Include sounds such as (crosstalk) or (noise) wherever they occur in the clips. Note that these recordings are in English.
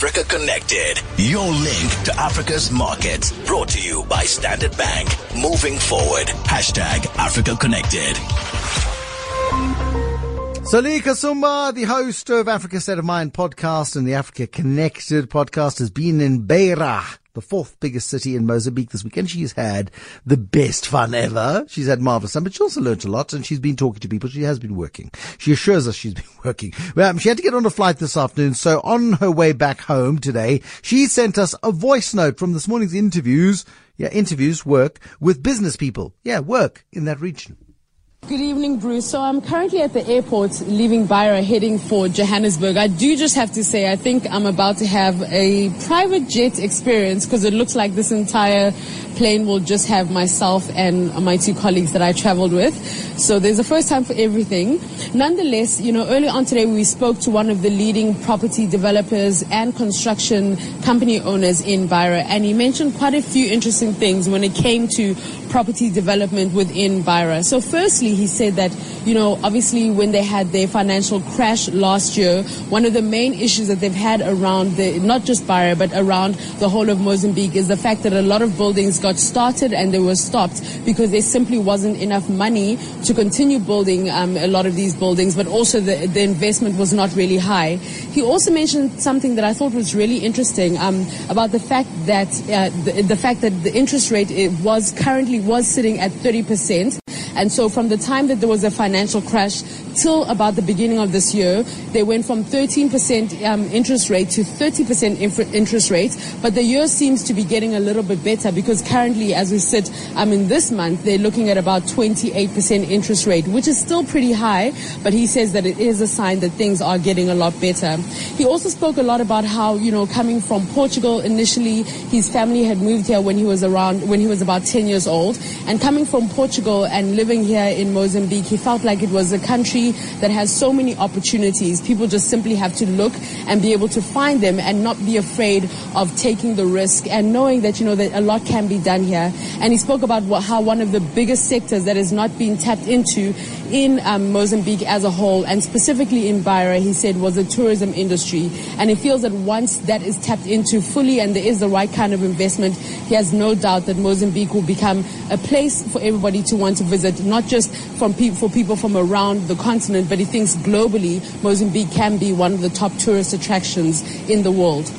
Africa Connected, your link to Africa's markets. Brought to you by Standard Bank. Moving forward. Hashtag Africa Connected. Sali Kasumba, the host of Africa State of Mind podcast and the Africa Connected podcast, has been in Beira, the fourth biggest city in Mozambique this weekend. She's had the best fun ever. She's had marvelous fun, but she also learnt a lot and she's been talking to people. She has been working. She assures us she's (laughs) been working. Well, she had to get on a flight this afternoon. So on her way back home today, she sent us a voice note from this morning's interviews. Yeah, interviews, work with business people. Yeah, work in that region. Good evening, Bruce. So I'm currently at the airport leaving Beira heading for Johannesburg. I do just have to say, I think I'm about to have a private jet experience because it looks like this entire plane will just have myself and my two colleagues that I traveled with. So there's a first time for everything. Nonetheless, you know, earlier on today we spoke to one of the leading property developers and construction company owners in Beira and he mentioned quite a few interesting things when it came to property development within Beira. So firstly, he said that, you know, obviously when they had their financial crash last year, one of the main issues that they've had around the, not just Beira, but around the whole of Mozambique is the fact that a lot of buildings got started and they were stopped because there simply wasn't enough money to continue building um, a lot of these buildings, but also the, the investment was not really high. He also mentioned something that I thought was really interesting um, about the fact that uh, the, the fact that the interest rate was currently was sitting at 30 percent. And so from the time that there was a financial crash till about the beginning of this year, they went from 13% um, interest rate to 30% inf- interest rate. But the year seems to be getting a little bit better because currently, as we sit, I um, mean, this month, they're looking at about 28% interest rate, which is still pretty high. But he says that it is a sign that things are getting a lot better. He also spoke a lot about how, you know, coming from Portugal initially, his family had moved here when he was around, when he was about 10 years old. And coming from Portugal and living here in Mozambique, he felt like it was a country that has so many opportunities. People just simply have to look and be able to find them and not be afraid of taking the risk and knowing that, you know, that a lot can be done here. And he spoke about what, how one of the biggest sectors that is not being tapped into in um, Mozambique as a whole, and specifically in Beira, he said, was the tourism industry. And he feels that once that is tapped into fully and there is the right kind of investment, he has no doubt that Mozambique will become a place for everybody to want to visit, not just from pe- for people from around the continent, but he thinks globally Mozambique can be one of the top tourist attractions in the world.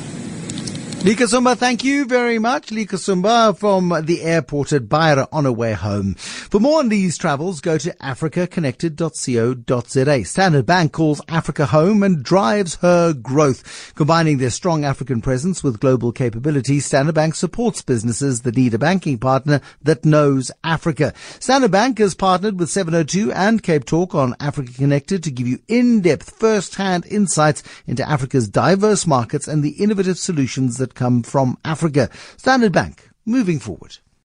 Lika Sumba, thank you very much. Lika Sumba from the airport at Beira on her way home. For more on these travels, go to africaconnected.co.za. Standard Bank calls Africa home and drives her growth. Combining their strong African presence with global capabilities, Standard Bank supports businesses that need a banking partner that knows Africa. Standard Bank has partnered with 702 and Cape Talk on Africa Connected to give you in-depth first-hand insights into Africa's diverse markets and the innovative solutions that that come from Africa. Standard Bank, moving forward.